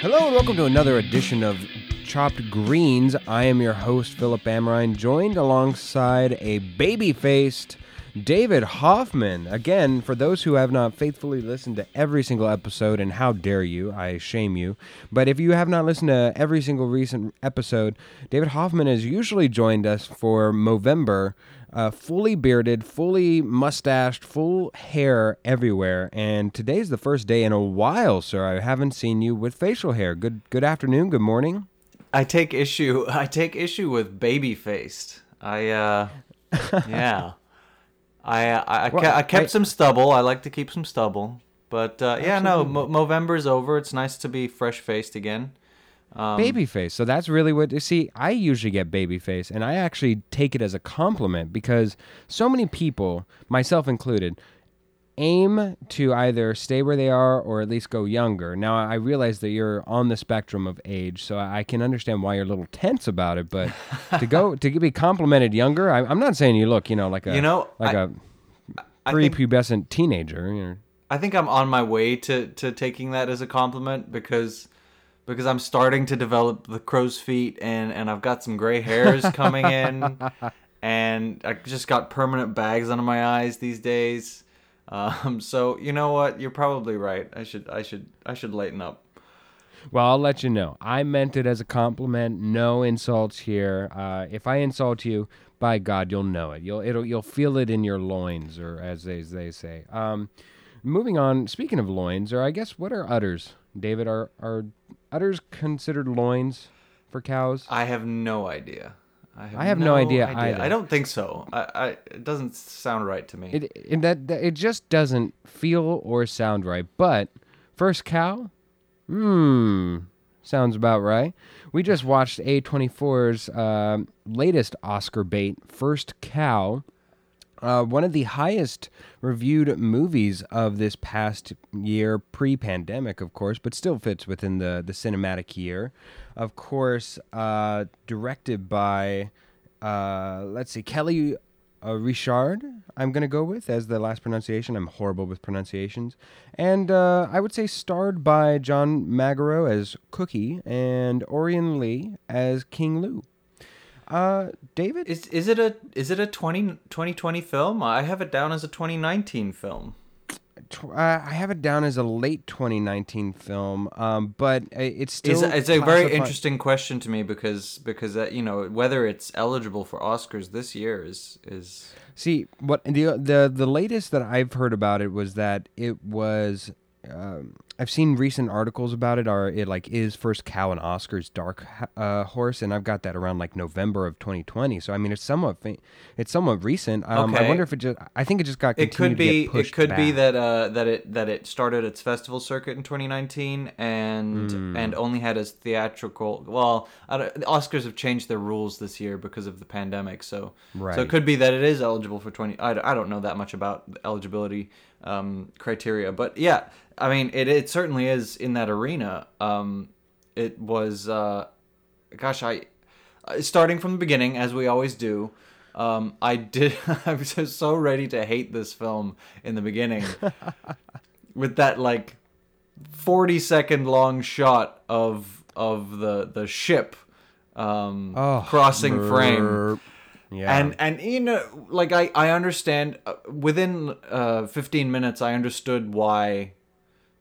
Hello and welcome to another edition of Chopped Greens. I am your host, Philip Amrine, joined alongside a baby faced David Hoffman. Again, for those who have not faithfully listened to every single episode, and how dare you, I shame you. But if you have not listened to every single recent episode, David Hoffman has usually joined us for Movember uh, fully bearded, fully mustached, full hair everywhere. And today's the first day in a while, sir. I haven't seen you with facial hair. Good, good afternoon. Good morning. I take issue. I take issue with baby faced. I, uh, yeah. I, I, I, Well, ke- I kept I- some stubble. I like to keep some stubble. But uh, yeah, no, Mo- Movember's over. It's nice to be fresh faced again. Um, baby face. So that's really what you see. I usually get baby face, and I actually take it as a compliment because so many people, myself included, aim to either stay where they are or at least go younger. Now I realize that you're on the spectrum of age, so I can understand why you're a little tense about it. But to go to be complimented younger, I, I'm not saying you look, you know, like a You know, like I- a I think, prepubescent teenager. You know. I think I'm on my way to, to taking that as a compliment because because I'm starting to develop the crow's feet and, and I've got some gray hairs coming in and I just got permanent bags under my eyes these days. Um, so you know what? You're probably right. I should I should I should lighten up. Well, I'll let you know. I meant it as a compliment. No insults here. Uh, if I insult you, by God, you'll know it. You'll it'll you'll feel it in your loins, or as they they say. Um, moving on. Speaking of loins, or I guess what are udders? David, are are udders considered loins for cows? I have no idea. I have, I have no idea either. I don't think so. I, I it doesn't sound right to me. It, it that, that it just doesn't feel or sound right. But first cow, hmm, sounds about right. We just watched A24's um latest Oscar bait, First Cow. Uh, one of the highest reviewed movies of this past year, pre-pandemic, of course, but still fits within the the cinematic year. Of course, uh, directed by, uh, let's see, Kelly uh, Richard. I'm gonna go with as the last pronunciation. I'm horrible with pronunciations, and uh, I would say starred by John Magaro as Cookie and Orion Lee as King Lou. Uh, David, Is is it a is it a 20, 2020 film? I have it down as a 2019 film. Tw- uh, I have it down as a late 2019 film, um, but it's still. It's, it's a very interesting question to me because because uh, you know whether it's eligible for Oscars this year is is See what the the the latest that I've heard about it was that it was. Um, I've seen recent articles about it. Are it like is First Cow and Oscar's Dark uh, Horse, and I've got that around like November of 2020. So I mean, it's somewhat fa- it's somewhat recent. Um, I wonder if it just. I think it just got. it could continued to get be it could be that uh that it that it started its festival circuit in 2019 and Hmm. and only had its theatrical well I don't, the Oscars have changed their rules this year because of the pandemic so right. so it could be that it is eligible for 20 I, don't- I don't know that much about the eligibility um criteria but yeah I mean it it certainly is in that arena um it was uh gosh I uh, starting from the beginning as we always do um, I did. I was just so ready to hate this film in the beginning, with that like forty second long shot of of the the ship um, Oh, crossing frame. Yeah. And and you know, like I I understand uh, within uh, 15 minutes I understood why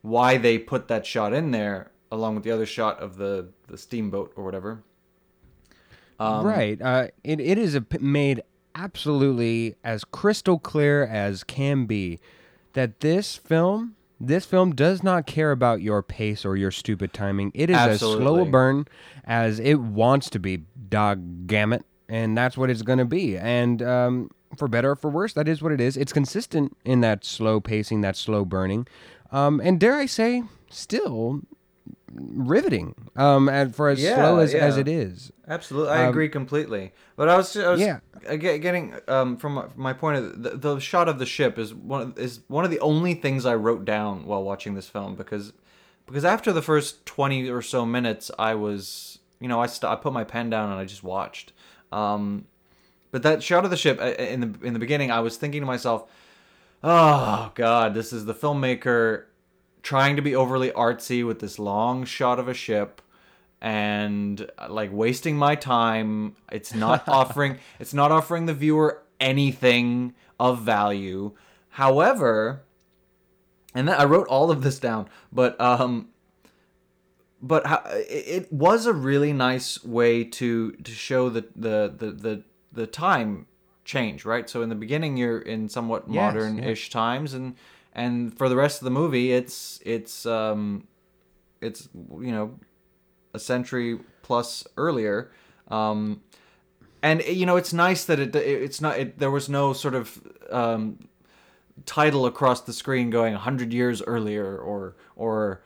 why they put that shot in there along with the other shot of the the steamboat or whatever. Um, right. Uh, it, it is a, p- made absolutely as crystal clear as can be that this film, this film does not care about your pace or your stupid timing. It is as slow a burn as it wants to be, dog gammit. And that's what it's going to be. And um, for better or for worse, that is what it is. It's consistent in that slow pacing, that slow burning. Um, and dare I say, still riveting um, and for as Yeah, slow as, as it is. Absolutely, I Um, agree completely. But I was, I was Yeah. getting um, from my- my point of the, the shot of the ship is one of, is one of the only things I wrote down while watching this film because because after the first twenty or so minutes, I was you know I st- I put my pen down and I just watched. Um, but that shot of the ship uh, in the in the beginning, I was thinking to myself, "Oh God, this is the filmmaker trying to be overly artsy with this long shot of a ship and uh, like wasting my time. It's not offering it's not offering the viewer anything of value. However, and then I wrote all of this down, but um but ho- it was a really nice way to to show the the the the, the time change, right? So in the beginning you're in somewhat Yes, modern-ish times and and for the rest of the movie it's it's um it's you know a century plus earlier um and you know it's nice that it it's not it, there was no sort of um title across the screen going 100 years earlier or or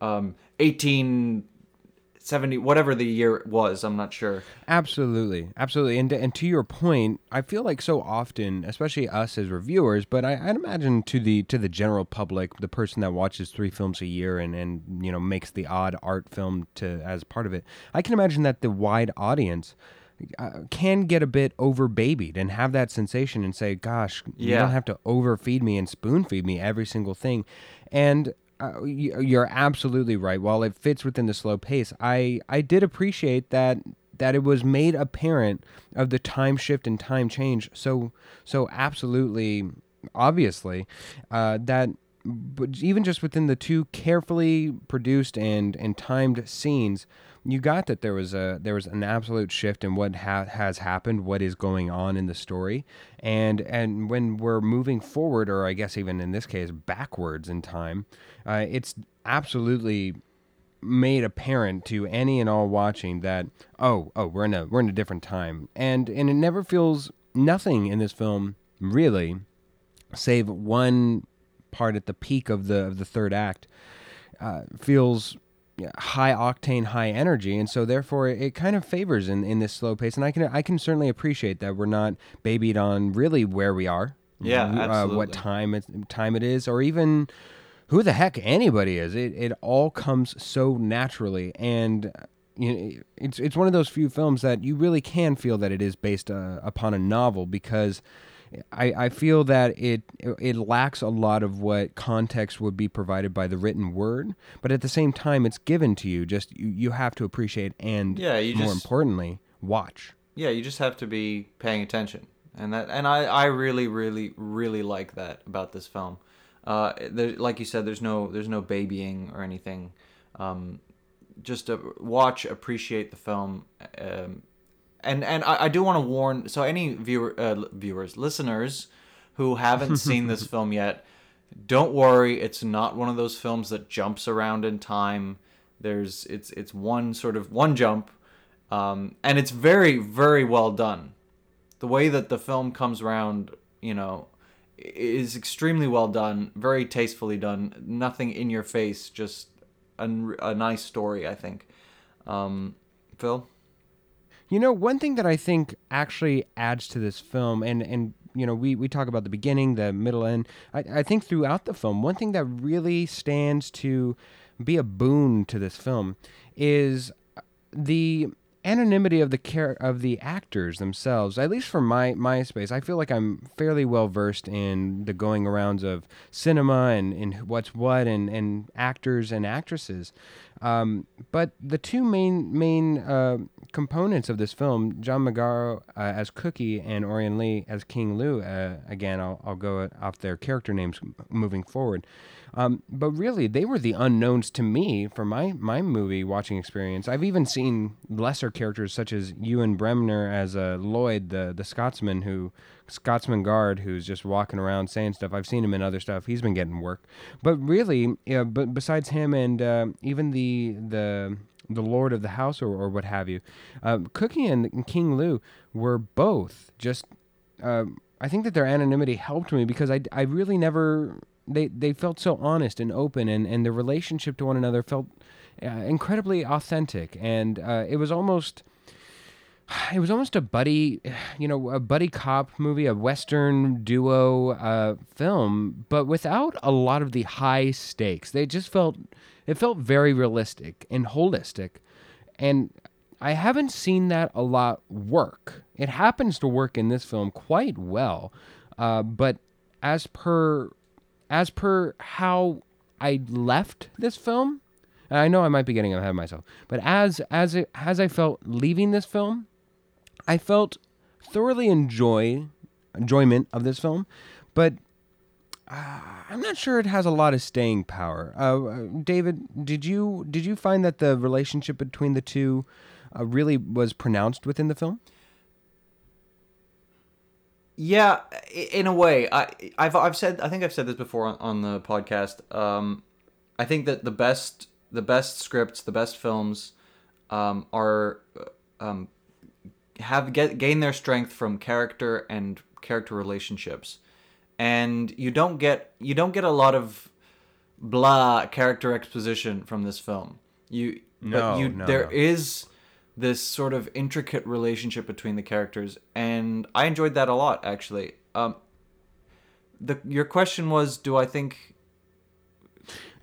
um 1870 whatever the year it was i'm not sure. Absolutely, absolutely, and and to your point, I feel like so often, especially us as reviewers, but I, I'd imagine to the to the general public, the person that watches three films a year and and you know makes the odd art film to as part of it, I can imagine that the wide audience. Uh, can get a bit over babied and have that sensation and say, "Gosh, you don't have to overfeed me and spoon feed me every single thing," and uh, you're absolutely right. While it fits within the slow pace, I I did appreciate that that it was made apparent of the time shift and time change so so absolutely obviously uh, that even just within the two carefully produced and and timed scenes you got that there was a there was an absolute shift in what ha- has happened what is going on in the story. And and when we're moving forward or i guess even in this case backwards in time uh, it's absolutely made apparent to any and all watching that oh oh we're in a we're in a different time. And and it never feels nothing in this film really save one part at the peak of the of the third act uh, feels high octane high energy and so therefore it kind of favors in, in this slow pace and I can I can certainly appreciate that we're not babied on really where we are Yeah, uh, what time it time it is or even who the heck anybody is. It it all comes so naturally, and you know, it's it's one of those few films that you really can feel that it is based uh, upon a novel because. I, I feel that it it lacks a lot of what context would be provided by the written word, but at the same time, it's given to you. Just you, you have to appreciate and Yeah, you more just- importantly, watch. yeah you just have to be paying attention and that and i i really really really like that about this film uh there, like you said there's no there's no babying or anything um just to watch appreciate the film um and and i, I do want to warn so any viewer uh, viewers listeners who haven't seen this film yet don't worry it's not one of those films that jumps around in time. There's it's it's one sort of one jump um, and it's very very well done. The way that the film comes around you know is extremely well done very tastefully done nothing in your face just a, a nice story i think. Um, phil You know, one thing that I think actually adds to this film, and and you know, we we talk about the beginning, the middle, end. I, I think throughout the film, one thing that really stands to be a boon to this film is the anonymity of the care of the actors themselves at least for my my space i feel like i'm fairly well versed in the going arounds of cinema and, and what's what and, and actors and actresses. Um, but the two main main uh, components of this film john magaro uh, as cookie and orion lee as king lou uh, again I'll, I'll go off their character names moving forward um, but really, they were the unknowns to me for my, my movie watching experience. I've even seen lesser characters such as Ewan Bremner as uh, Lloyd, the the Scotsman who Scotsman guard who's just walking around saying stuff. I've seen him in other stuff. He's been getting work. But really, yeah, but besides him and uh, even the the the lord of the house or, or what have you, uh, Cookie and King Lou were both just um, I think that their anonymity helped me because I, I really never they they felt so honest and open and, and their relationship to one another felt uh, incredibly authentic. And uh, it was almost it was almost a buddy you know a buddy cop movie a western duo uh, film but without a lot of the high stakes. They just felt it felt very realistic and holistic. And I haven't seen that a lot work. It happens to work in this film quite well, uh, but as per as per how I left this film, and I know I might be getting ahead of myself, but as as it, as I felt leaving this film, I felt thoroughly enjoy enjoyment of this film, but uh, I'm not sure it has a lot of staying power. Uh, uh, David, did you did you find that the relationship between the two uh, really was pronounced within the film? Yeah, in a way. I I've I've said I think I've said this before on, on the podcast. Um, I think that the best the best scripts, the best films, um, are uh, um, have get gain their strength from character and character relationships, and you don't get you don't get a lot of blah character exposition from this film. You No, but you no, there no. is this sort of intricate relationship between the characters, and I enjoyed that a lot actually. Um, the your question was, do I think?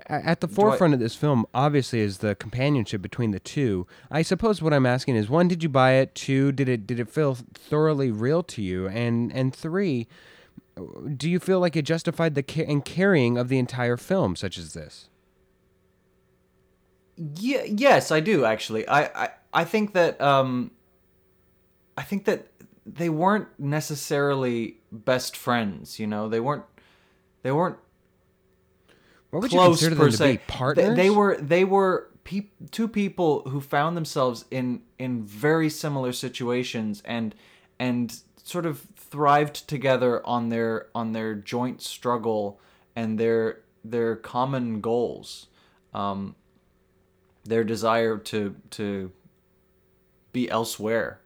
At the I- forefront of this film, obviously, is the companionship between the two. I suppose what I'm asking is: one, did you buy it? Two, did it did it feel thoroughly real to you? And and three, do you feel like it justified the ca- and carrying of the entire film, such as this? Yeah, yes, I do actually. I I, I think that um, I think that they weren't necessarily best friends. You know, they weren't they weren't What would you consider per them to se. be? Partners? They, they were they were peop two people who found themselves in in very similar situations and and sort of thrived together on their on their joint struggle and their their common goals. Um, their desire to to be elsewhere.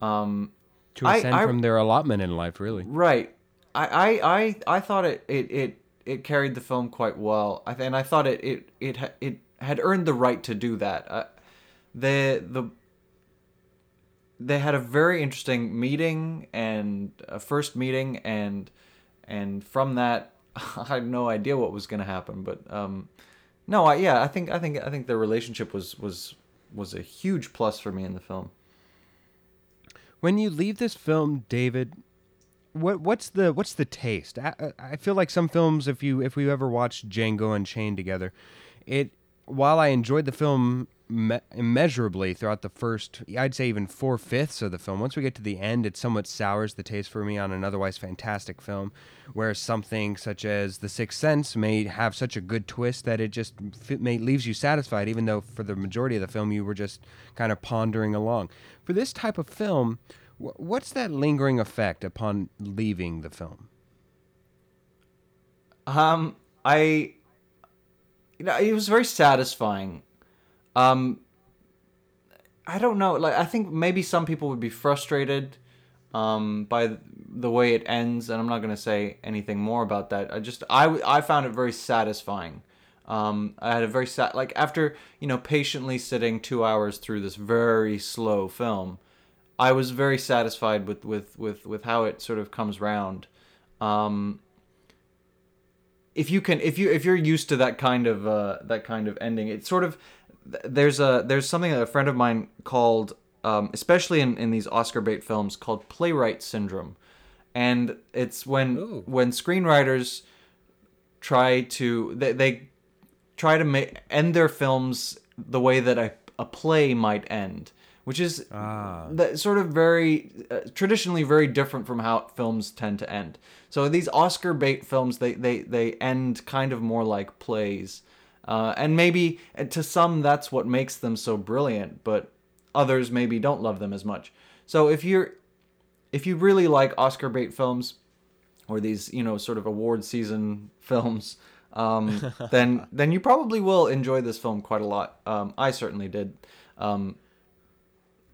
Um, to ascend I- from their allotment in life, really. Right. I I I, I thought it, it it it carried the film quite well. I th- and I thought it it it it had earned the right to do that. Uh, the the they had a very interesting meeting and a first meeting and and from that I had no idea what was going to happen, but um no, I yeah, I think I think I think their relationship was was was a huge plus for me in the film. When you leave this film, David, what what's the what's the taste? I, I feel like some films, if you if we ever watched Django Unchained together, it while I enjoyed the film me- immeasurably throughout the first, I'd say even four fifths of the film. Once we get to the end, it somewhat sours the taste for me on an otherwise fantastic film. Whereas something such as The Sixth Sense may have such a good twist that it just f- may leaves you satisfied, even though for the majority of the film you were just kind of pondering along. For this type of film, wh- what's that lingering effect upon leaving the film? Um, I, you know, it was very satisfying. Um, I don't know. Like, I think maybe some people would be frustrated, um, by the way it ends, and I'm not gonna say anything more about that. I just, I, I found it very satisfying. Um, I had a very sat like after you know patiently sitting two hours through this very slow film, I was very satisfied with with with with how it sort of comes round. Um, if you can if you if you're used to that kind of uh, that kind of ending it's sort of there's a there's something that a friend of mine called um, especially in, in these oscar bait films called playwright syndrome and it's when Ooh. when screenwriters try to they, they try to make end their films the way that a, a play might end which is Ah. that sort of very uh, traditionally very different from how films tend to end. So these Oscar bait films, they they they end kind of more like plays, uh, and maybe uh, to some that's what makes them so brilliant, but others maybe don't love them as much. So if you're if you really like Oscar bait films, or these you know sort of award season films, um, then then you probably will enjoy this film quite a lot. Um, I certainly did. Um,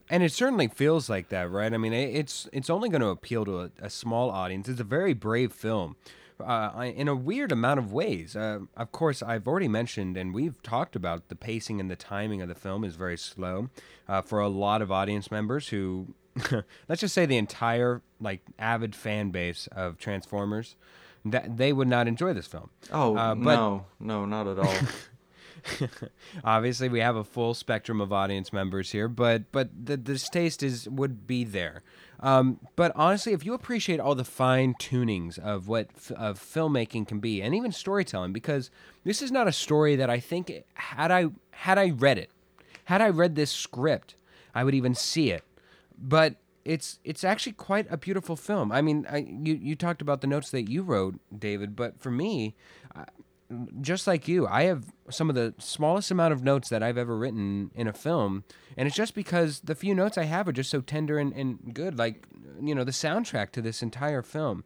And it certainly feels like that, right? I mean, it's it's only going to appeal to a, a small audience. It's a very brave film, uh, in a weird amount of ways. Uh, of course, I've already mentioned, and we've talked about the pacing and the timing of the film is very slow uh, for a lot of audience members who, let's just say, the entire like avid fan base of Transformers, that they would not enjoy this film. Oh Uh, but- no, no, not at all. Obviously, we have a full spectrum of audience members here, but but the this taste is would be there. Um, but honestly, if you appreciate all the fine tunings of what f- of filmmaking can be, and even storytelling, because this is not a story that I think had I had I read it, had I read this script, I would even see it. But it's it's actually quite a beautiful film. I mean, I, you you talked about the notes that you wrote, David, but for me, just like you, I have some of the smallest amount of notes that I've ever written in a film, and it's just because the few notes I have are just so tender and, and good. Like, you know, the soundtrack to this entire film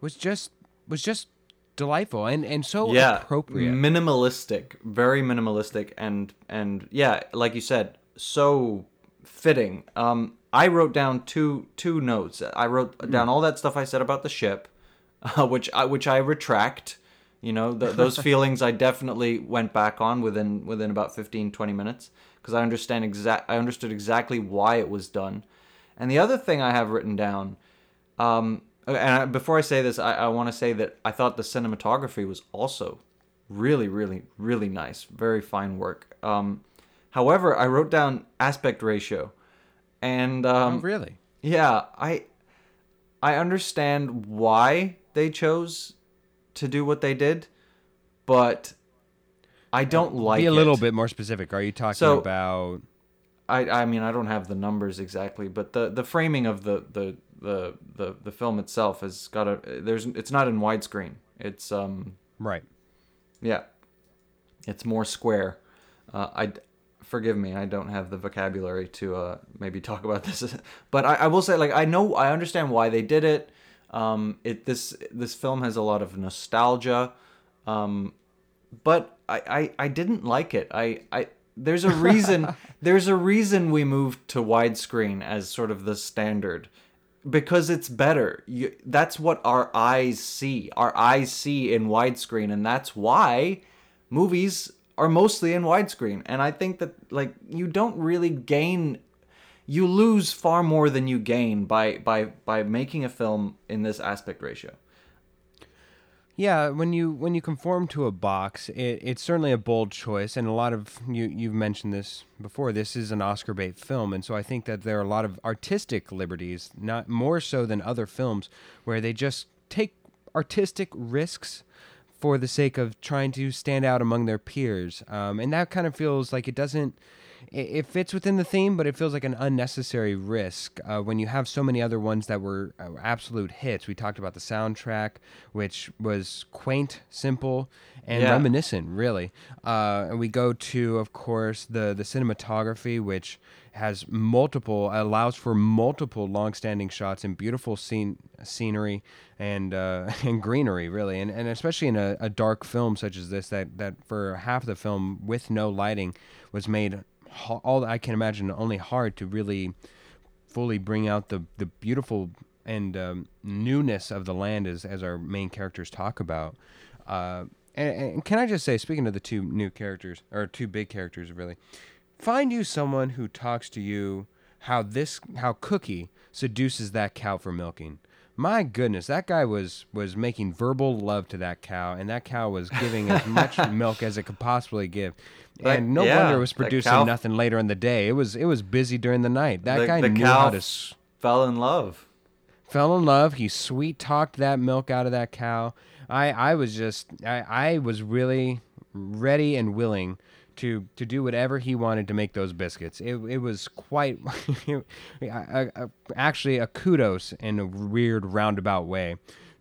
was just was just delightful and and so yeah, appropriate. minimalistic, very minimalistic, and and yeah, like you said, so fitting. Um, I wrote down two two notes. I wrote down all that stuff I said about the ship, uh, which I which I retract. You know, th those feelings I definitely went back on within within about 15 20 minutes because I understand exact I understood exactly why it was done. And the other thing I have written down um, and I, before I say this, I, I want to say that I thought the cinematography was also really, really, really nice. Very fine work. Um, however, I wrote down aspect ratio, and um, oh, really? Yeah, I I understand why they chose to do what they did, but I don't like Be a little it. bit more specific. Are you talking So- about? I I mean I don't have the numbers exactly, but the the framing of the the the the, the film itself has got a there's it's not in widescreen. It's um Right. yeah, it's more square. Uh, I forgive me, I don't have the vocabulary to uh, maybe talk about this, but I, I will say like I know I understand why they did it. Um, it this this film has a lot of nostalgia, um, but I, I I didn't like it. I I there's a reason there's a reason we moved to widescreen as sort of the standard because it's better. You, that's what our eyes see. Our eyes see in widescreen, and that's why movies are mostly in widescreen. And I think that like you don't really gain, you lose far more than you gain by by by making a film in this aspect ratio. Yeah, when you when you conform to a box, it, it's certainly a bold choice, and a lot of you you've mentioned this before. This is an Oscar bait film, and so I think that there are a lot of artistic liberties, not more so than other films, where they just take artistic risks for the sake of trying to stand out among their peers, um, and that kind of feels like it doesn't. It, it fits within the theme, but it feels like an unnecessary risk uh, when you have so many other ones that were uh, absolute hits. We talked about the soundtrack, which was quaint, simple, and Yeah. reminiscent, really. Uh, and we go to, of course, the the cinematography, which has multiple allows for multiple long-standing shots and beautiful scene scenery and uh, and greenery, really, and and especially in a, a dark film such as this, that that for half the film with no lighting was made all I can imagine only hard to really fully bring out the the beautiful and um, newness of the land as as our main characters talk about. Uh, and, and can I just say, speaking of the two new characters or two big characters, really, find you someone who talks to you how this how Cookie seduces that cow for milking. My goodness, that guy was was making verbal love to that cow, and that cow was giving as much milk as it could possibly give. That- And no yeah, wonder it was producing cow- nothing later in the day. It was it was busy during the night. That The- guy the knew how to Fell in love. fell in love. He sweet talked that milk out of that cow. I, I was just I, I was really ready and willing to to do whatever he wanted to make those biscuits. It, it was quite actually a kudos in a weird roundabout way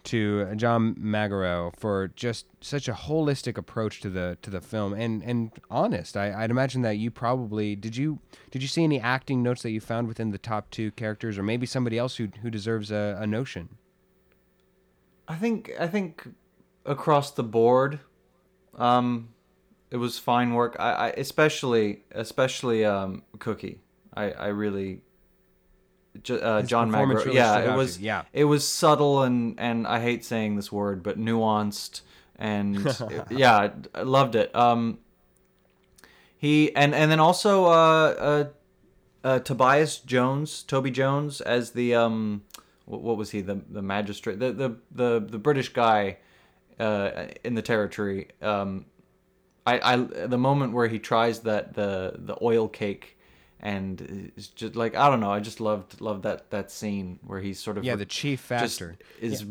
to John Magaro for just such a holistic approach to the to the film and and honest. I, I'd imagine that you probably did you did you see any acting notes that you found within the top two characters or maybe somebody else who who deserves a, a notion. I think I think across the board, um, it was fine work. I, I especially especially um, Cookie. I I really. Uh, John Magaro, really yeah, it was yeah. it was subtle and and I hate saying this word, but nuanced and yeah, I loved it. Um, he and and then also uh, uh, uh, Tobias Jones, Toby Jones as the um, what, what was he the the magistrate the the the, the British guy uh, in the territory. Um, I, I the moment where he tries that the the oil cake and it's just like I don't know I just loved loved that that scene where he's sort of Yeah, the chief factor. is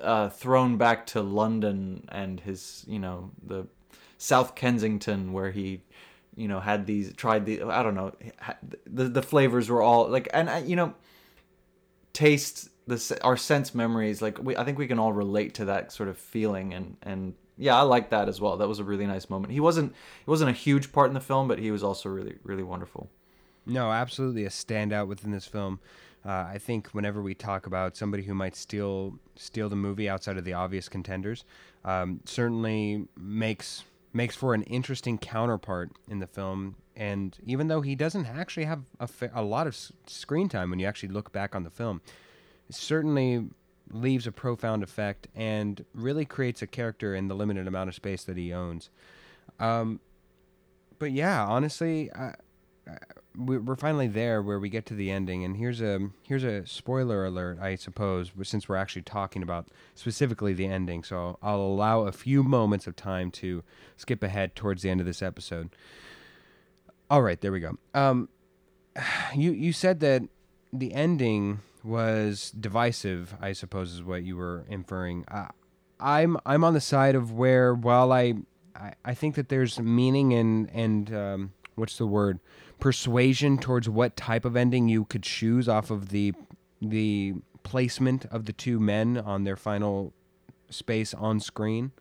uh, thrown back to London and his you know the South Kensington where he you know had these tried the I don't know the the flavors were all like and uh, you know taste the our sense memories like we I think we can all relate to that sort of feeling and and yeah I like that as well that was a really nice moment he wasn't he wasn't a huge part in the film but he was also really really wonderful No, absolutely a standout within this film. Uh, I think whenever we talk about somebody who might steal steal the movie outside of the obvious contenders, um, certainly makes makes for an interesting counterpart in the film. And even though he doesn't actually have a, fa- a lot of s- screen time when you actually look back on the film, certainly leaves a profound effect and really creates a character in the limited amount of space that he owns. Um, but yeah, honestly, I, we- we're finally there where we get to the ending and here's a here's a spoiler alert i suppose since we're actually talking about specifically the ending so i'll allow a few moments of time to skip ahead towards the end of this episode all right there we go um you you said that the ending was divisive i suppose is what you were inferring. Uh, i'm i'm on the side of where while i i, I think that there's meaning and and um, what's the word? Persuasion towards what type of ending you could choose off of the the placement of the two men on their final space on screen.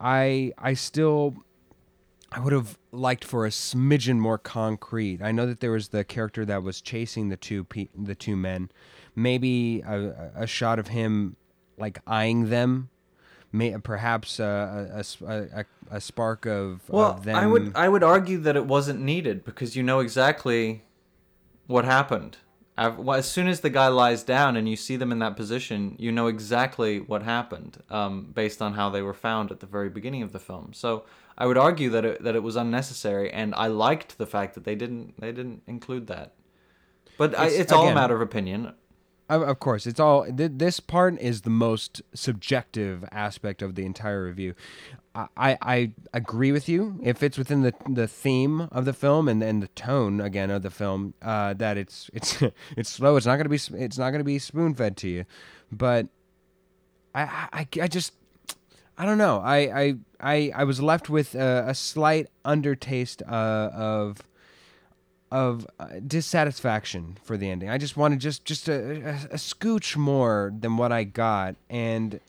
I i still I would have liked for a smidgen more concrete. I know that there was the character that was chasing the two pe- the two men. Maybe a, a shot of him like eyeing them. May, perhaps a a a, a spark of, Well, of them. I would I would argue that it wasn't needed because you know exactly what happened. As soon as the guy lies down and you see them in that position, you know exactly what happened um, based on how they were found at the very beginning of the film. So I would argue that it, that it was unnecessary, and I liked the fact that they didn't they didn't include that. But I, It's- it's all a matter of opinion. Of, course, it's all. Th- this part is the most subjective aspect of the entire review. I, I, I agree with you. It fits within the the theme of the film and, and the tone again of the film. Uh, that it's it's it's slow. It's not gonna be it's not gonna be spoon fed to you. But I, I I just I don't know. I I I, I was left with a, a slight undertaste uh, of of uh, dissatisfaction for the ending. I just wanted just just a, a, a scooch more than what I got, and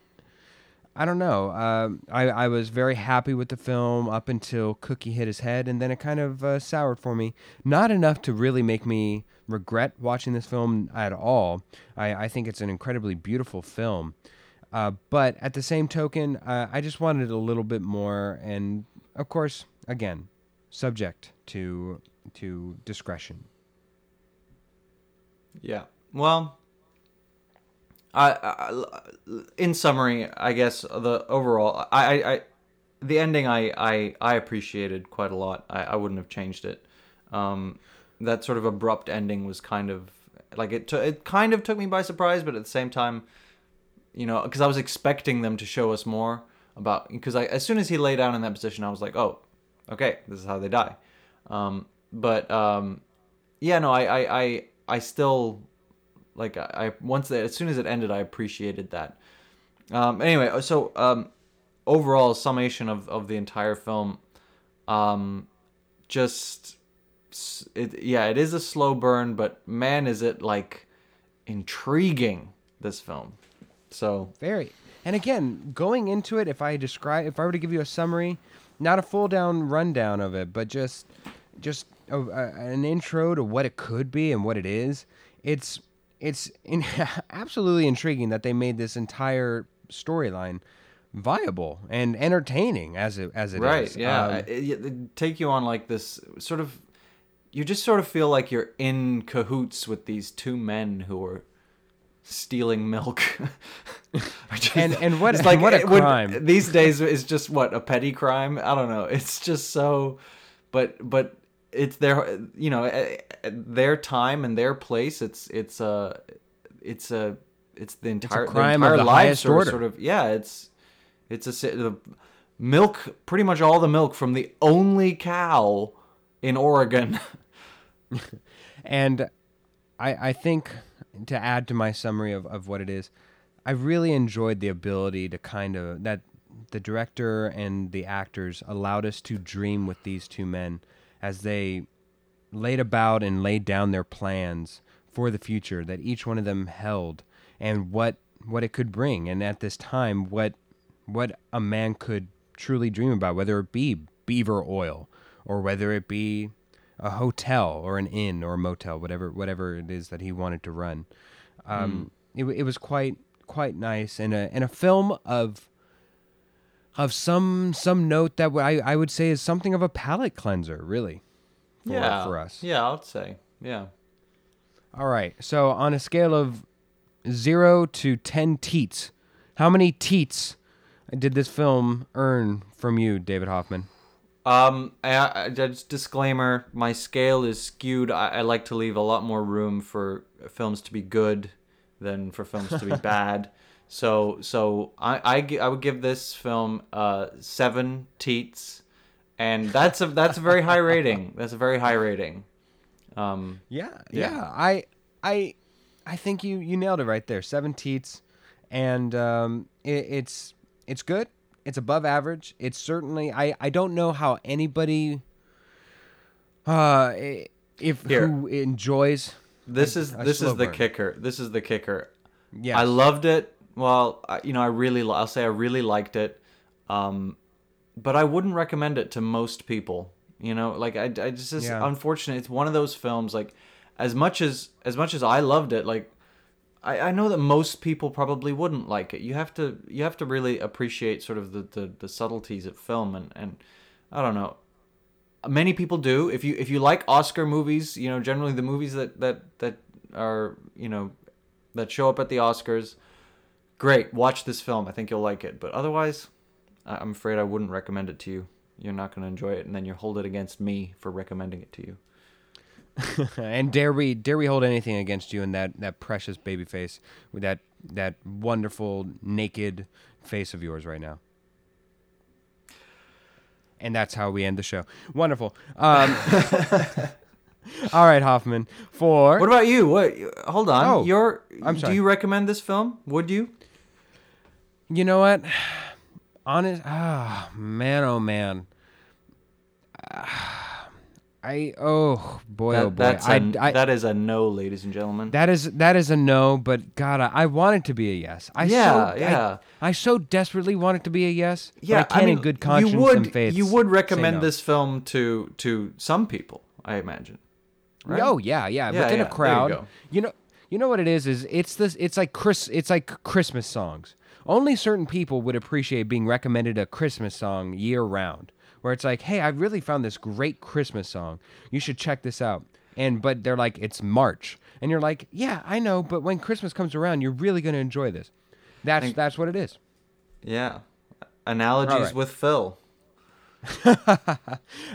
I don't know. Um, I I was very happy with the film up until Cookie hit his head, and then it kind of uh, soured for me. Not enough to really make me regret watching this film at all. I I think it's an incredibly beautiful film. Uh, but at the same token, uh, I just wanted a little bit more, and of course, again, subject to to discretion. Yeah. Well, I, I, in summary, I guess the overall, I, I, the ending, I, I, I appreciated quite a lot. I, I wouldn't have changed it. Um, that sort of abrupt ending was kind of like it. T- it kind of took me by surprise, but at the same time, you know, because I was expecting them to show us more about. Because I, as soon as he lay down in that position, I was like, oh, okay, this is how they die. Um, but um, yeah, no, I, I, I, I still like I, once that as soon as it ended, I appreciated that. Um, anyway, so um, overall summation of, of the entire film, um, just it yeah, it is a slow burn, but man, is it like intriguing this film. So Very. And again, going into it, if I describe, if I were to give you a summary, not a full down rundown of it, but just, just a, a, an intro to what it could be and what it is, it's, it's in, absolutely intriguing that they made this entire storyline viable and entertaining as it as it is. right, yeah, Um, it, it- take you on like this sort of. You just sort of feel like you're in cahoots with these two men who are stealing milk. Just- And- and what- it's like what a it would- crime. these days is just what a petty crime. I don't know. It's just so, but but it's their you know at- at their time and their place. It's it's uh, a uh, it's a it's the entire crime the of entire the lives highest order. sort of yeah. It's it's a the milk pretty much all the milk from the only cow in Oregon. And I, I think to add to my summary of, of what it is, I really enjoyed the ability to kind of that the director and the actors allowed us to dream with these two men as they laid about and laid down their plans for the future that each one of them held and what what it could bring. And at this time what what a man could truly dream about whether it be beaver oil or whether it be a hotel or an inn or a motel whatever whatever it is that he wanted to run. Um, it, it was quite quite nice and a and a film of of some some note that I, I would say is something of a palate cleanser really for, yeah, for us Yeah, I'd say. Yeah. all right. So on a scale of zero to ten teats, how many teats did this film earn from you, David Hoffman? Um, I, I, just disclaimer: my scale is skewed. I, I like to leave a lot more room for films to be good than for films to be bad. So, so I, I, I would give this film uh seven teats, and that's a that's a very high rating. That's a very high rating. Um, Yeah, Yeah. yeah. I, I, I think you you nailed it right there. Seven teats, and um, it, it's it's good. It's above average. It's certainly. I I don't know how anybody, uh, if Here. who enjoys. this a- is a this is the burn. kicker. This is the kicker. Yeah, I loved it. Well, I, you know, I really, li- I'll say I really liked it. Um, but I wouldn't recommend it to most people. You know, like I, I just, it's Yeah. unfortunate. It's one of those films. Like, as much as as much as I loved it, like I, I know that most people probably wouldn't like it. You have to you have to really appreciate sort of the, the, the subtleties of film and, and I don't know. Many people do. If you if you like Oscar movies, you know, generally the movies that, that, that are, you know, that show up at the Oscars, great. Watch this film. I think you'll like it. But otherwise, I'm afraid I wouldn't recommend it to you. You're not going to enjoy it, and then you hold it against me for recommending it to you. and dare we dare we hold anything against you in that that precious baby face with that that wonderful naked face of yours right now and that's how we end the show wonderful um, all right hoffman for What about you? What? Hold on. Oh, You're. I'm sorry Do you recommend this film? Would you? You know what honest ah man oh man i oh boy That, oh boy that's I, a, I, that is a no, ladies and gentlemen. That is that is a no, but God, I, I want it to be a yes. I Yeah, so, yeah. I, I so desperately want it to be a yes. yeah, I can't in good conscience you would you would recommend no. this film to to some people, I imagine. Right? Oh yeah, yeah. Yeah, Within yeah, a you crowd, go. you know, you know what it is? Is it's this? It's like Chris. It's like Christmas songs. Only certain people would appreciate being recommended a Christmas song year round. Where it's like, hey, I really found this great Christmas song. You should check this out. And but they're like, it's March, and you're like, yeah, I know, but when Christmas comes around, you're really gonna enjoy this. That's Think- that's what it is. Yeah. Analogies right. with Phil.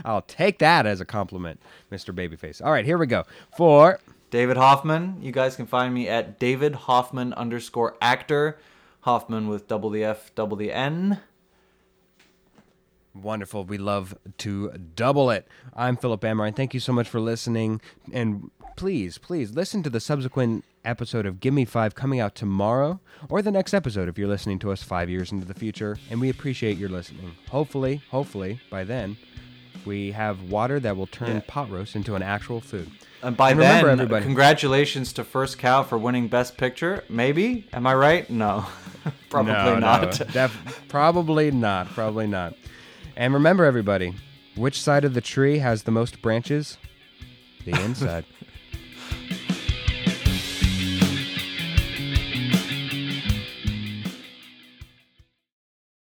I'll take that as a compliment, Mr. Babyface. All right, here we go. For David Hoffman. You guys can find me at David Hoffman underscore actor. Hoffman with double the F, double the N. Wonderful. We love to double it. I'm Philip Amrine. Thank you so much for listening. And please, please listen to the subsequent episode of Give Me Five coming out tomorrow or the next episode if you're listening to us five years into the future. And we appreciate your listening. Hopefully, hopefully, by then, we have water that will turn Yeah. pot roast into an actual food. And by And then, everybody- congratulations to First Cow for winning Best Picture. Maybe? Am I right? No. Probably No, not. No, def- probably not. Probably not. And remember, everybody, which side of the tree has the most branches? The inside.